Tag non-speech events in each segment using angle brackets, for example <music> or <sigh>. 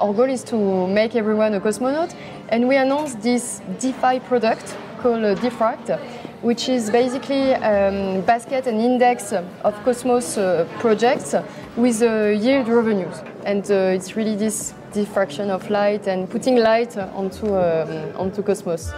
Our goal is to make everyone a cosmonaut, and we announced this DeFi product called Dfract, which is basically a um, basket and index of Cosmos uh, projects with uh, yield revenues. And uh, it's really this diffraction of light and putting light onto, um, onto Cosmos.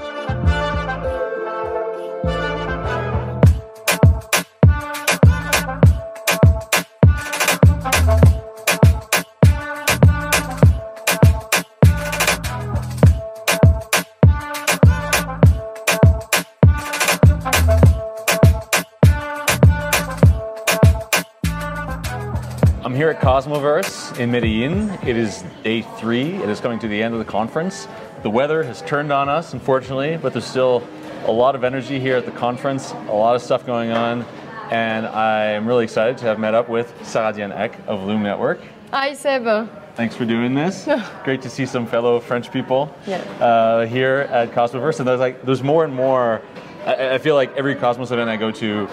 Cosmoverse in Medellin. It is day three. It is coming to the end of the conference. The weather has turned on us, unfortunately, but there's still a lot of energy here at the conference, a lot of stuff going on, and I'm really excited to have met up with Sarah-Diane Eck of Lum Network. Hi, Seb. Thanks for doing this. <laughs> Great to see some fellow French people Yeah. uh, here at Cosmoverse. And there's like there's more and more. I, I feel like every Cosmos event I go to,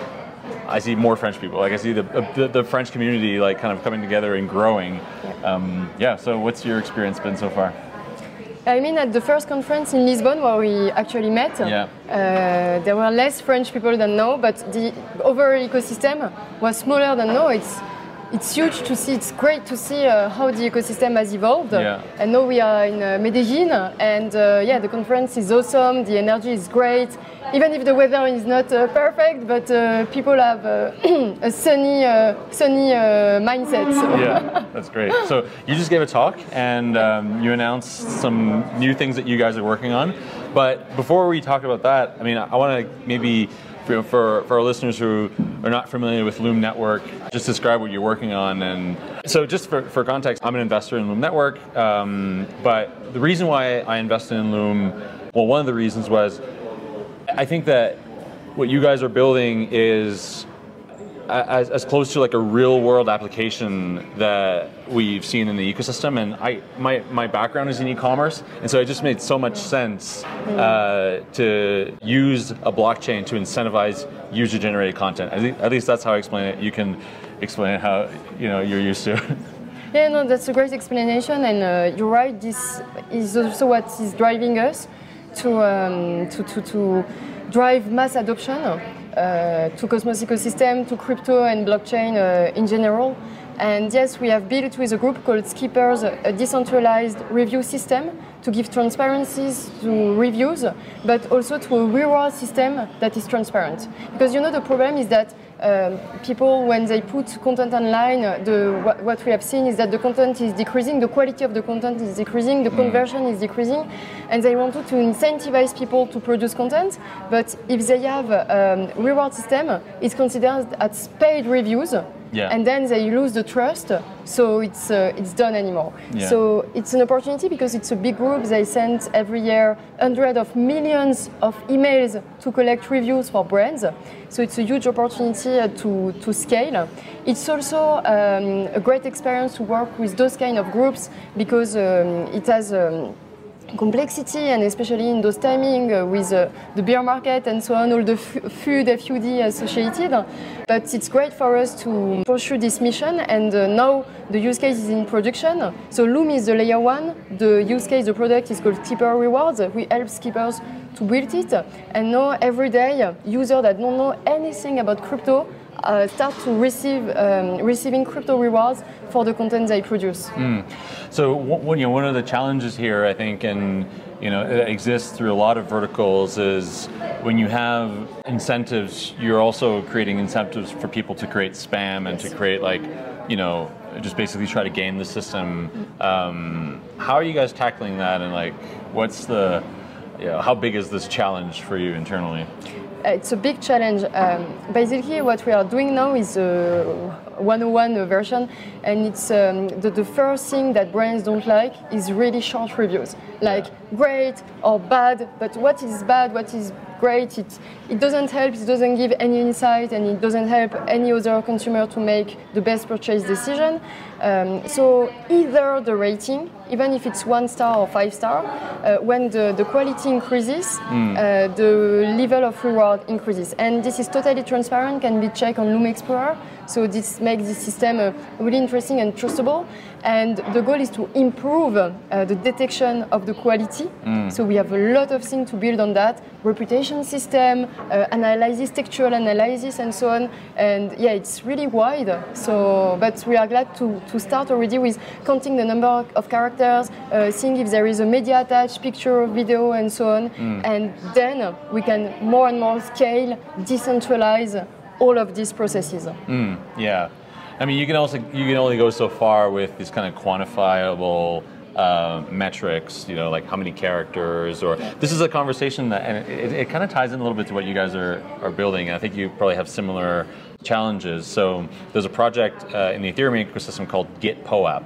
I see more French people. Like I see the, the, the French community like kind of coming together and growing. Um, yeah. So what's your experience been so far? I mean, at the first conference in Lisbon where we actually met, Yeah. uh, there were less French people than now, but the overall ecosystem was smaller than now. It's it's huge to see. It's great to see uh, how the ecosystem has evolved. Yeah. And now we are in uh, Medellin, and uh, yeah, the conference is awesome. The energy is great, even if the weather is not uh, perfect. But uh, people have uh, <clears throat> a sunny, uh, sunny uh, mindset. So. Yeah, that's great. So you just gave a talk and um, you announced some new things that you guys are working on. But before we talk about that, I mean, I want to maybe for, for, for our listeners who are not familiar with Lum Network, just describe what you're working on. And so, just for, for context, I'm an investor in Lum Network. Um, but the reason why I invested in Lum, well, one of the reasons was I think that what you guys are building is as, as close to like a real world application that we've seen in the ecosystem. And I my, my background is in e-commerce and so it just made so much sense uh, to use a blockchain to incentivize user generated content. At least, at least that's how I explain it. You can explain how you know you're used to <laughs> Yeah, no, that's a great explanation, and uh, you're right. This is also what is driving us to um, to, to, to drive mass adoption to Cosmos ecosystem, to crypto and blockchain uh, in general. And yes, we have built with a group called Skeepers a decentralized review system to give transparencies to reviews, but also to a reward system that is transparent. Because you know the problem is that um, people, when they put content online, uh, the, what, what we have seen is that the content is decreasing, the quality of the content is decreasing, the conversion is decreasing, and they wanted to incentivize people to produce content. But if they have a um, reward system, it's considered as paid reviews. Yeah. And then they lose the trust, so it's uh, it's done anymore. Yeah. So it's an opportunity because it's a big group. They send every year hundreds of millions of emails to collect reviews for brands. So it's a huge opportunity uh, to, to scale. It's also um, a great experience to work with those kind of groups because um, it has. Um, complexity and especially in those timing uh, with uh, the beer market and so on, all the food FUD associated. But it's great for us to pursue this mission and uh, now the use case is in production. So Lum is the layer one. The use case, the product is called Skeeper Rewards. We help Skeepers to build it and now every day users that don't know anything about crypto uh, start to receive um, receiving crypto rewards for the content they produce. So one, you know, one of the challenges here, I think, and you know, that exists through a lot of verticals is when you have incentives, you're also creating incentives for people to create spam and to create like, you know, just basically try to game the system. Um, how are you guys tackling that, and like, what's the, you know, how big is this challenge for you internally? It's a big challenge. Um, basically, what we are doing now is a 101 version, and it's um, the, the first thing that brands don't like is really short reviews, like great or bad. But what is bad? What is great? It it doesn't help. It doesn't give any insight, and it doesn't help any other consumer to make the best purchase decision. Um, so either the rating, even if it's one star or five star, uh, when the, the quality increases, uh, the level of reward increases. And this is totally transparent, can be checked on Lum Explorer. So this makes this system uh, really interesting and trustable. And the goal is to improve uh, the detection of the quality. So we have a lot of things to build on that reputation system, uh, analysis, textual analysis, and so on. And yeah, it's really wide. So, but we are glad to, to start already with counting the number of characters, uh, seeing if there is a media attached, picture, video, and so on. And then we can more and more scale, decentralize all of these processes. Yeah, I mean, you can also you can only go so far with these kind of quantifiable uh, metrics. You know, like how many characters, or this is a conversation that, and it, it kind of ties in a little bit to what you guys are are building. And I think you probably have similar challenges. So there's a project uh, in the Ethereum ecosystem called Git POAP.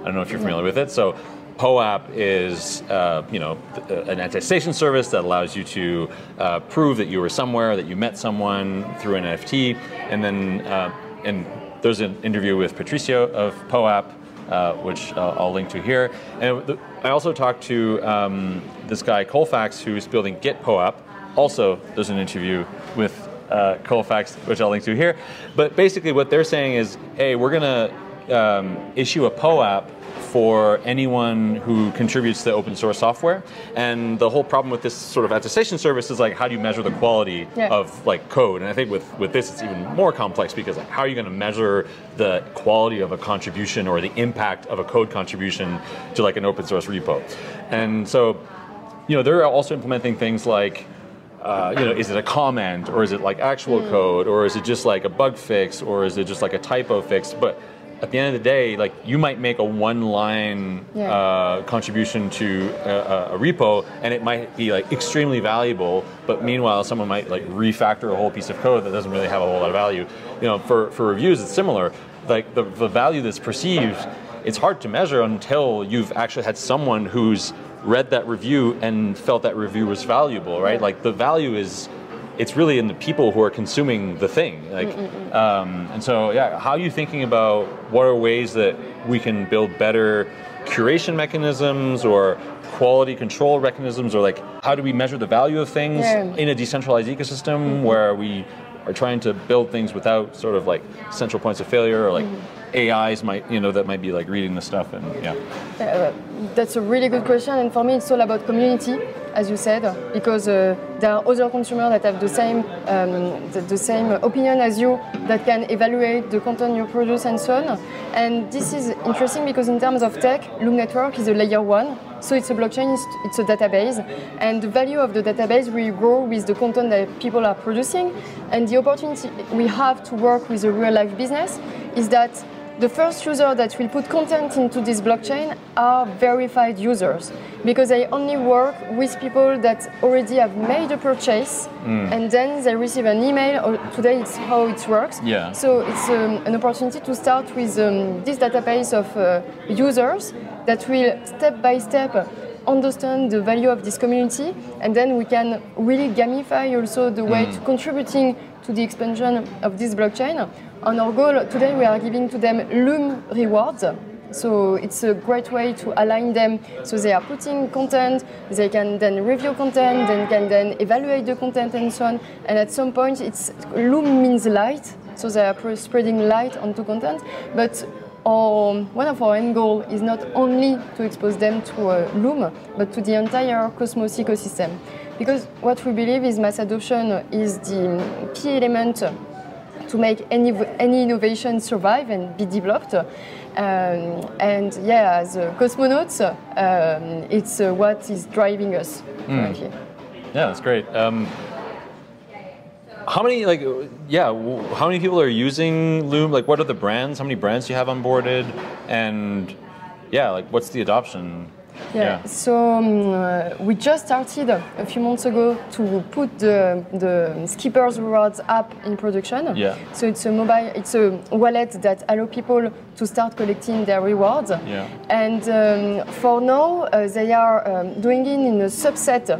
I don't know if you're familiar with it. So POAP is, uh, you know, an attestation service that allows you to uh, prove that you were somewhere, that you met someone through an NFT, and then uh, and there's an interview with Patricio of POAP, uh, which uh, I'll link to here. And I also talked to um, this guy Colfax, who's building Git POAP. Also, there's an interview with uh, Colfax, which I'll link to here. But basically, what they're saying is, hey, we're gonna um, issue a POAP for anyone who contributes to open source software. And the whole problem with this sort of attestation service is like, how do you measure the quality Yeah. of like code? And I think with, with this, it's even more complex because like, how are you going to measure the quality of a contribution or the impact of a code contribution to like an open source repo? And so, you know, they're also implementing things like uh, you know, is it a comment or is it like actual code or is it just like a bug fix or is it just like a typo fix? But at the end of the day, like you might make a one-line Yeah. uh, contribution to a, a, a repo, and it might be like extremely valuable. But meanwhile, someone might like refactor a whole piece of code that doesn't really have a whole lot of value. You know, for for reviews, it's similar. Like the, the value that's perceived, it's hard to measure until you've actually had someone who's read that review and felt that review was valuable, right? Like the value is, it's really in the people who are consuming the thing. Like, mm, mm, mm. um, and so yeah, how are you thinking about what are ways that we can build better curation mechanisms or quality control mechanisms, or like how do we measure the value of things Yeah. in a decentralized ecosystem mm-hmm. where we are trying to build things without sort of like central points of failure or like mm-hmm. AIs might you know that might be like reading the stuff and yeah. Uh, that's a really good question, and for me, it's all about community, as you said, because uh, there are other consumers that have the same um, the, the same opinion as you that can evaluate the content you produce and so on. And this is interesting because in terms of tech, Lum Network is a layer one, so it's a blockchain, it's, it's a database, and the value of the database will grow with the content that people are producing, and the opportunity we have to work with a real life business is that the first user that will put content into this blockchain are verified users because they only work with people that already have made a purchase and then they receive an email or today it's how it works Yeah. so it's um, an opportunity to start with um, this database of uh, users that will step by step understand the value of this community and then we can really gamify also the way to contributing to the expansion of this blockchain. On our goal today we are giving to them Lum rewards. So it's a great way to align them so they are putting content, they can then review content, then can then evaluate the content and so on. And at some point it's Lum means light, so they are spreading light onto content. But our, one of our end goal is not only to expose them to uh, Lum, but to the entire Cosmos ecosystem. Because what we believe is mass adoption is the key element to make any, any innovation survive and be developed. Um, and yeah, as cosmonauts, um, it's uh, what is driving us currently. Yeah, that's great. Um, how many like yeah? How many people are using Lum? Like, what are the brands? How many brands do you have onboarded? And yeah, like, what's the adoption? Yeah. So um, uh, we just started a few months ago to put the, the Skeepers Rewards app in production. Yeah. So it's a mobile, it's a wallet that allow people to start collecting their rewards. Yeah. And um, for now, uh, they are um, doing it in a subset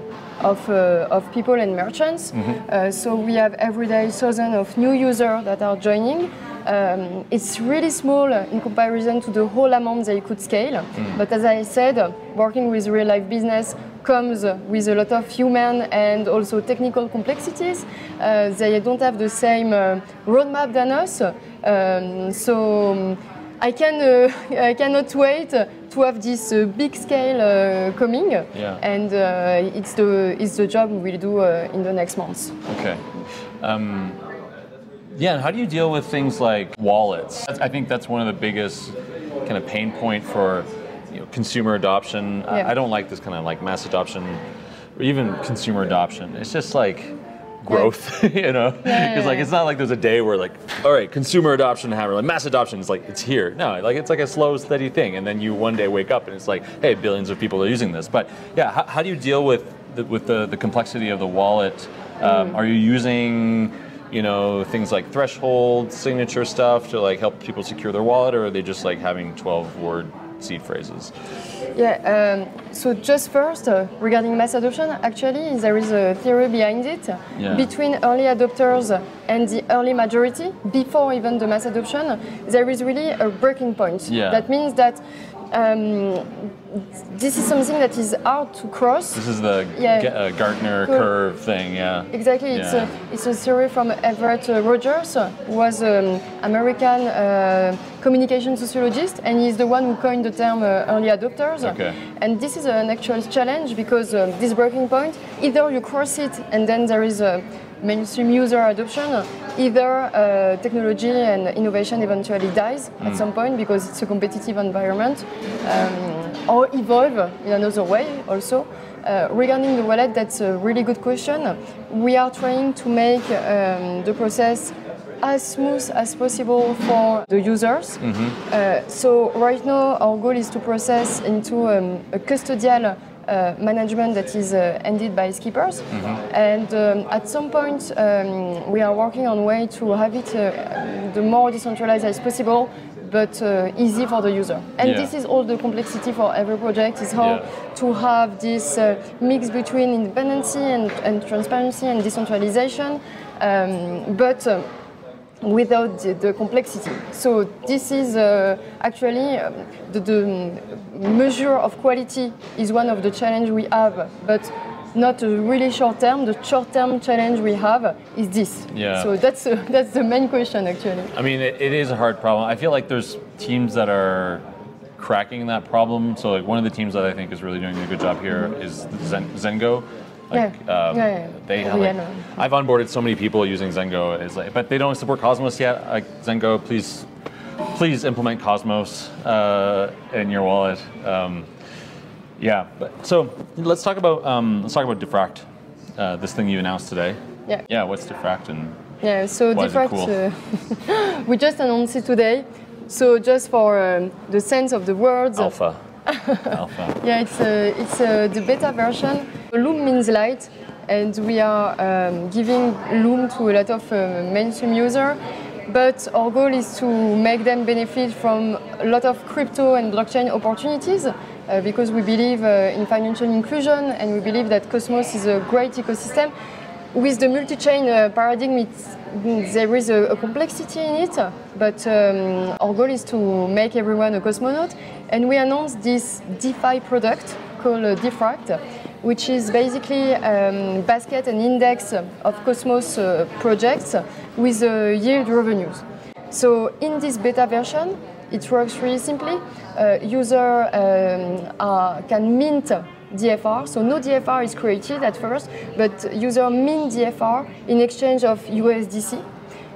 of, uh, of people and merchants. Uh, so we have every day thousands of new users that are joining. Um, it's really small in comparison to the whole amount they could scale. But as I said, working with real life business comes with a lot of human and also technical complexities. Uh, they don't have the same uh, roadmap than us. Um, so um, I can uh, <laughs> I cannot wait to have this uh, big scale uh, coming, Yeah. and uh, it's the it's the job we will do uh, in the next months. Okay. Um, yeah, and how do you deal with things like wallets? That's- I think that's one of the biggest kind of pain point for you know, consumer adoption. I- Yeah. I don't like this kind of like mass adoption or even consumer adoption. It's just like growth, <laughs> you know? yeah, it's like yeah. it's not like there's a day where like, all right, consumer adoption hammer, like mass adoption is like it's here. No, like it's like a slow, steady thing, and then you one day wake up and it's like, hey, billions of people are using this. But yeah, how, how do you deal with the, with the, the complexity of the wallet? Um, Mm. Are you using you know things like threshold signature stuff to like help people secure their wallet, or are they just like having 12 word seed phrases? Yeah, um, so just first, uh, regarding mass adoption, actually, there is a theory behind it. Yeah. Between early adopters and the early majority, before even the mass adoption, there is really a breaking point. Yeah. That means that um, this is something that is hard to cross. This is the Yeah. Ga- uh, Gartner curve thing, yeah. Exactly, it's, Yeah. a, it's a theory from Everett uh, Rogers, who was an American uh, communication sociologist, and he's the one who coined the term uh, early adopters. Okay. And this is an actual challenge because um, this breaking point, either you cross it and then there is a mainstream user adoption, either uh, technology and innovation eventually dies at some point because it's a competitive environment, um, or evolve in another way also. Uh, regarding the wallet, that's a really good question. We are trying to make um, the process as smooth as possible for the users. Uh, so right now our goal is to process into um, a custodial uh, management that is uh, ended by Skeepers. And um, at some point um, we are working on way to have it uh, the more decentralized as possible but uh, easy for the user. And Yeah. this is all the complexity for every project is how Yeah. to have this uh, mix between independency and, and transparency and decentralization. Um, but uh, without the, the complexity. So this is uh, actually um, the, the measure of quality is one of the challenge we have, but not a really short term. The short term challenge we have is this. Yeah. So that's uh, <laughs> that's the main question actually. I mean, it, it is a hard problem. I feel like there's teams that are cracking that problem. So, like, one of the teams that I think is really doing a good job here is Zen, Zengo. Like, Yeah. um, Yeah, yeah. They have, like. I've onboarded so many people using Zengo, it's like, but they don't support Cosmos yet. Like, Zengo, please, please implement Cosmos uh, in your wallet. Um, yeah, but so let's talk about um, let's talk about Dfract, uh, this thing you announced today. Yeah. Yeah, what's Dfract and Yeah, so is Dfract, cool? uh, <laughs> we just announced it today. So just for um, the sense of the words, Alpha? <laughs> Alpha. Yeah, it's uh, it's uh, the beta version. Lum means light, and we are um, giving Lum to a lot of uh, mainstream users. But our goal is to make them benefit from a lot of crypto and blockchain opportunities. Uh, because we believe uh, in financial inclusion and we believe that Cosmos is a great ecosystem. With the multi-chain uh, paradigm, there is a, a complexity in it, but um, our goal is to make everyone a cosmonaut. And we announced this DeFi product called uh, Dfract, which is basically um, basket and index of Cosmos uh, projects with uh, yield revenues. So in this beta version, it works really simply. Uh, user um, are, can mint DFR. So no DFR is created at first, but user mint DFR in exchange of USDC.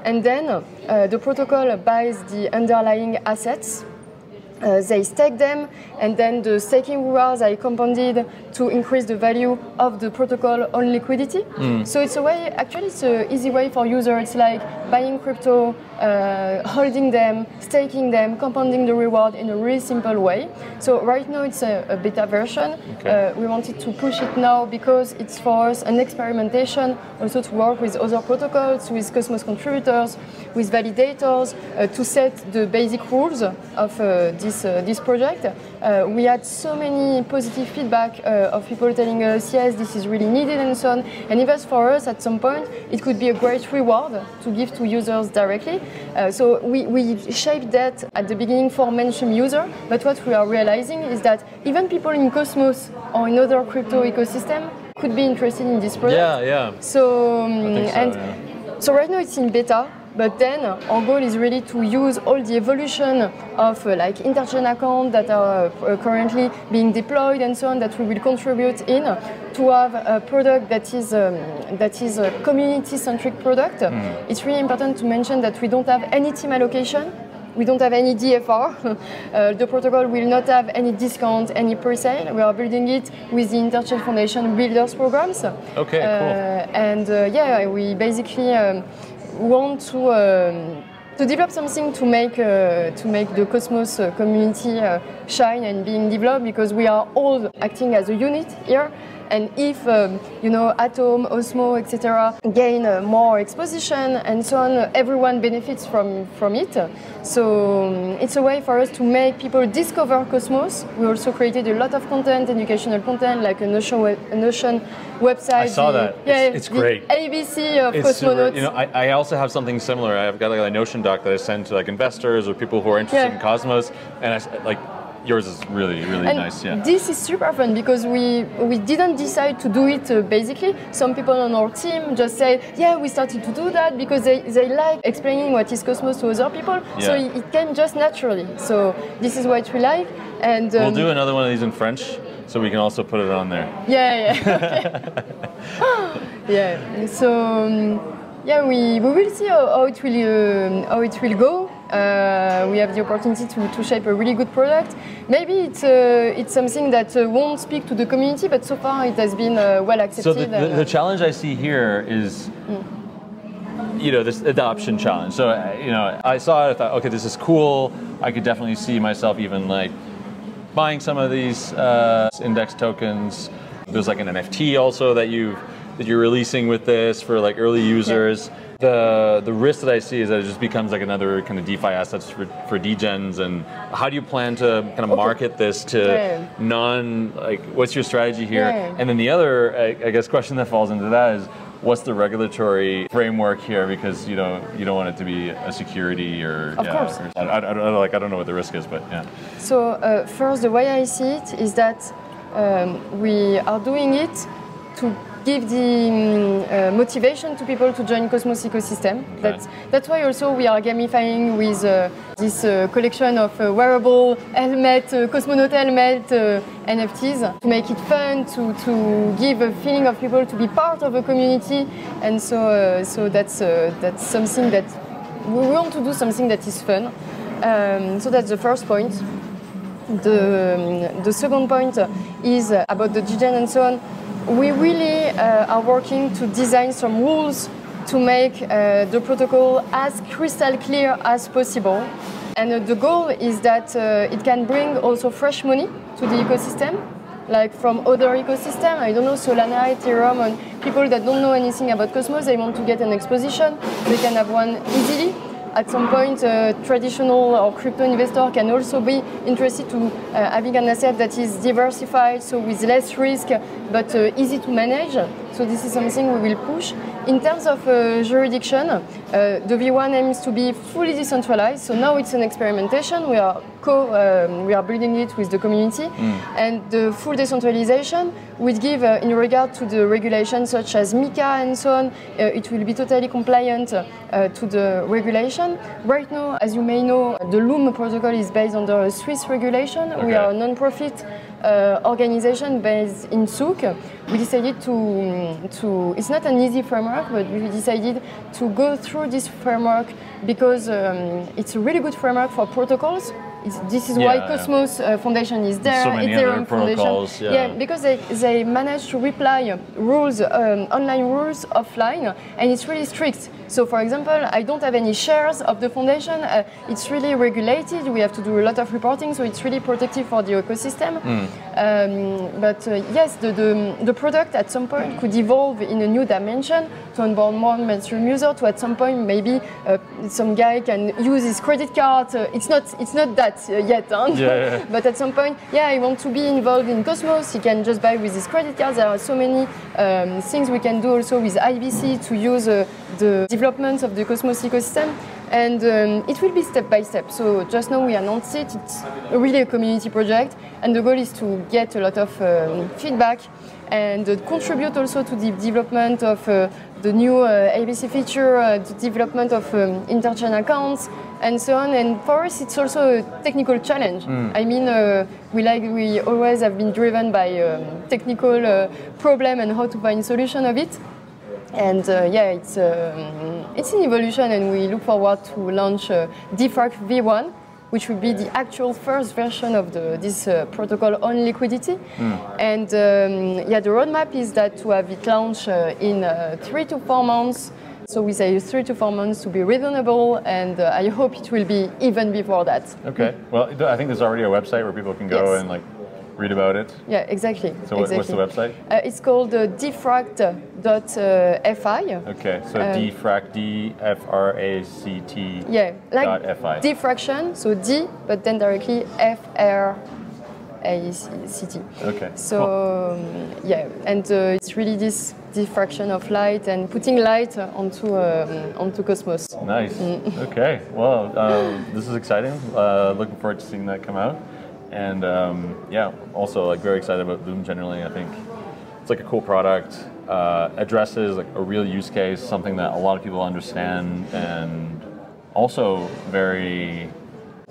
And then uh, the protocol buys the underlying assets uh, they stake them, and then the staking rewards are compounded to increase the value of the protocol on liquidity. So it's a way, actually, it's an easy way for users. It's like buying crypto, uh, holding them, staking them, compounding the reward in a really simple way. So right now it's a, a beta version. Okay. Uh, we wanted to push it now because it's for us an experimentation, also to work with other protocols, with Cosmos contributors, with validators, uh, to set the basic rules of uh, this, uh, this project. Uh, we had so many positive feedback of people telling us, yes, this is really needed and so on. And even for us, at some point, it could be a great reward to give to users directly. Uh, so we, we shaped that at the beginning for mainstream user, but what we are realizing is that even people in Cosmos or in other crypto ecosystem could be interested in this product. Yeah, yeah. So, um, so, and yeah. so right now it's in beta. But then our goal is really to use all the evolution of uh, like interchain accounts that are uh, currently being deployed and so on that we will contribute in to have a product that is um, that is a community-centric product. Mm. It's really important to mention that we don't have any team allocation we don't have any DFR. <laughs> uh, the protocol will not have any discount, any pre-sale. We are building it with the Interchain Foundation Builders programs. Okay, uh, cool. And uh, yeah, we basically um, want to um, to develop something to make uh, to make the Cosmos uh, community uh, shine and being developed because we are all acting as a unit here and if um, you know Atom, Osmo, etc., gain uh, more exposition and so on, everyone benefits from from it. So um, it's a way for us to make people discover Cosmos. We also created a lot of content, educational content, like a Notion, web, a Notion website. I saw the, that. Yeah, it's, it's great. ABC of it's Cosmonauts. Super, you know, I, I, also have something similar. I've got like a Notion doc that I send to like investors or people who are interested yeah. in Cosmos, and I like yours is really really and nice yeah. this is super fun because we we didn't decide to do it uh, basically. Some people on our team just said yeah we started to do that because they, they like explaining what is cosmos to other people. Yeah. so it, it, came just naturally. So this is what we like and um, we'll do another one of these in french so we can also put it on there. Yeah yeah yeah. <laughs> <laughs> So um, yeah we, we will see how, how it will uh, how it will go uh, we have the opportunity to, to shape a really good product. Maybe it's, uh, it's something that uh, won't speak to the community, but so far it has been uh, well accepted. So the, the, the, challenge I see here is, mm. you know, this adoption challenge. So uh, you know, I saw it. I thought, okay, this is cool. I could definitely see myself even like buying some of these uh, index tokens. There's like an NFT also that you that you're releasing with this for like early users. Yeah the the risk that I see is that it just becomes like another kind of DeFi assets for, for degens. And how do you plan to kind of market this to yeah. non like what's your strategy here? Yeah. And then the other I, I guess question that falls into that is what's the regulatory framework here because you know you don't want it to be a security or of yeah, course or, I, I, don't like I don't know what the risk is but yeah so uh, first the way I see it is that um, we are doing it to give the um, uh, motivation to people to join Cosmos ecosystem. Okay. That's, that's why also we are gamifying with uh, this uh, collection of uh, wearable helmet, uh, cosmonaut helmet uh, NFTs to make it fun, to, to give a feeling of people to be part of a community. And so, so that's, that's something that we want to do something that is fun. Um, so that's the first point. The, um, the second point is about the degen and so on we really uh, are working to design some rules to make uh, the protocol as crystal clear as possible. And uh, the goal is that it can bring also fresh money to the ecosystem, like from other ecosystem. I don't know, Solana, Ethereum, and people that don't know anything about Cosmos, they want to get an exposition. They can have one easily at some point, a traditional or crypto investor can also be interested to uh, having an asset that is diversified, so with less risk, but uh, easy to manage. So this is something we will push. In terms of uh, jurisdiction, uh, the V1 aims to be fully decentralized. So now it's an experimentation. We are co, um, we are building it with the community, mm. and the full decentralization would give, uh, in regard to the regulations such as MiCA and so on, uh, it will be totally compliant uh, to the regulation. Right now, as you may know, the Lum protocol is based under a Swiss regulation. Okay. We are a non-profit uh, organization based in Zug, we decided to, to, it's not an easy framework, but we decided to go through this framework because um, it's a really good framework for protocols. It's, this is yeah, why Cosmos uh, Foundation is there, so Ethereum Foundation. Yeah. yeah. because they, they managed to reply rules, um, online rules offline, and it's really strict. So, for example, I don't have any shares of the foundation. Uh, it's really regulated. We have to do a lot of reporting, so it's really protective for the ecosystem. Mm. Um, but uh, yes, the, the, the, product at some point could evolve in a new dimension to onboard more mainstream user. To at some point maybe uh, some guy can use his credit card. Uh, it's not it's not that uh, yet, huh? yeah, yeah. <laughs> but at some point, yeah, I want to be involved in Cosmos. He can just buy with his credit card. There are so many um, things we can do also with IBC to use uh, the development of the Cosmos ecosystem. and um, it will be step by step. So just now we announced it. It's really a community project, and the goal is to get a lot of um, feedback and contribute also to the development of uh, the new uh, ABC feature, uh, the development of um, interchain accounts, and so on. And for us, it's also a technical challenge. I mean, uh, we like we always have been driven by um, technical uh, problem and how to find solution of it. And uh, yeah, it's um, it's an evolution, and we look forward to launch uh, DFRACT V1, which will be the actual first version of the, this uh, protocol on liquidity. And um, yeah, the roadmap is that to have it launched uh, in uh, three to four months. So we say three to four months to be reasonable, and uh, I hope it will be even before that. Okay. Well, I think there's already a website where people can go Yes. and like read about it. Yeah, exactly. So exactly. what's the website? Uh, it's called uh, dfract.fi. Okay. So Um, DFRACT, D F R A C T. Yeah, like FI. diffraction, so D, but then directly F R A C T. Okay. So cool. um, yeah, and uh, it's really this diffraction of light and putting light onto um, onto Cosmos. Nice. Mm. <laughs> Okay. Well, um, this is exciting. Uh, looking forward to seeing that come out. And um, yeah, also like very excited about Lum generally. I think it's like a cool product. Uh, addresses like a real use case, something that a lot of people understand, and also very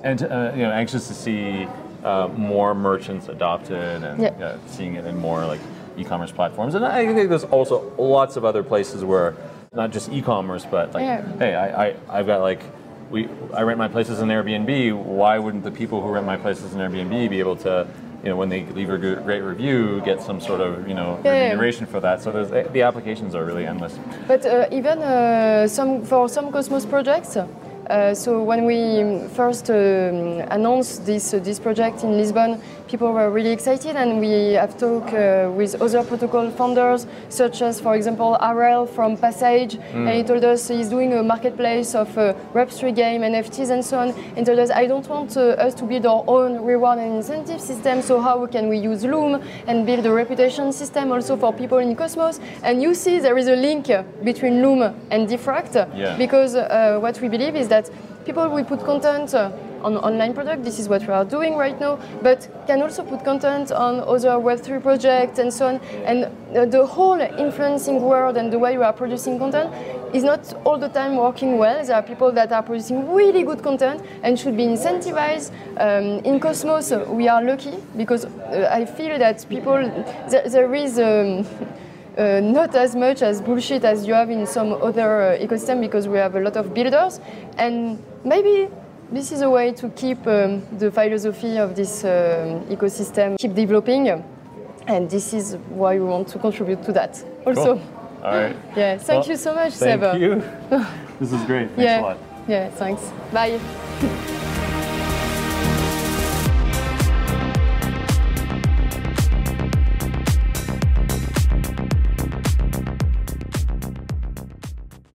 and uh, you know anxious to see uh, more merchants adopted and Yeah. uh, seeing it in more like e-commerce platforms. And I think there's also lots of other places where not just e-commerce, but like Yeah. hey, I, I I've got like we I rent my places in Airbnb. Why wouldn't the people who rent my places in Airbnb be able to you know, when they leave a good, great review, get some sort of, you know, Yeah. remuneration for that. So there's, the applications are really endless. But uh, even uh, some for some Cosmos projects. Uh, so when we first um, announced this uh, this project in Lisbon, people were really excited, and we have talked uh, with other protocol founders, such as, for example, RL from Passage, and he told us he's doing a marketplace of uh, Web3 game, NFTs, and so on. And told us, I don't want uh, us to build our own reward and incentive system. So how can we use Lum and build a reputation system also for people in Cosmos? And you see there is a link between Lum and Dfract Yeah. because uh, what we believe is that people will put content uh, on online product. This is what we are doing right now, but can also put content on other Web3 projects and so on. And uh, the whole influencing world and the way we are producing content is not all the time working well. There are people that are producing really good content and should be incentivized. Um, in Cosmos, we are lucky because uh, I feel that people there, there is. Um, uh, not as much as bullshit as you have in some other uh, ecosystem because we have a lot of builders and maybe this is a way to keep um, the philosophy of this um, ecosystem keep developing and this is why we want to contribute to that also Cool. All right. <laughs> yeah thank Well, you so much Thank Seb you. <laughs> this is great. Thanks yeah a lot. yeah thanks bye <laughs>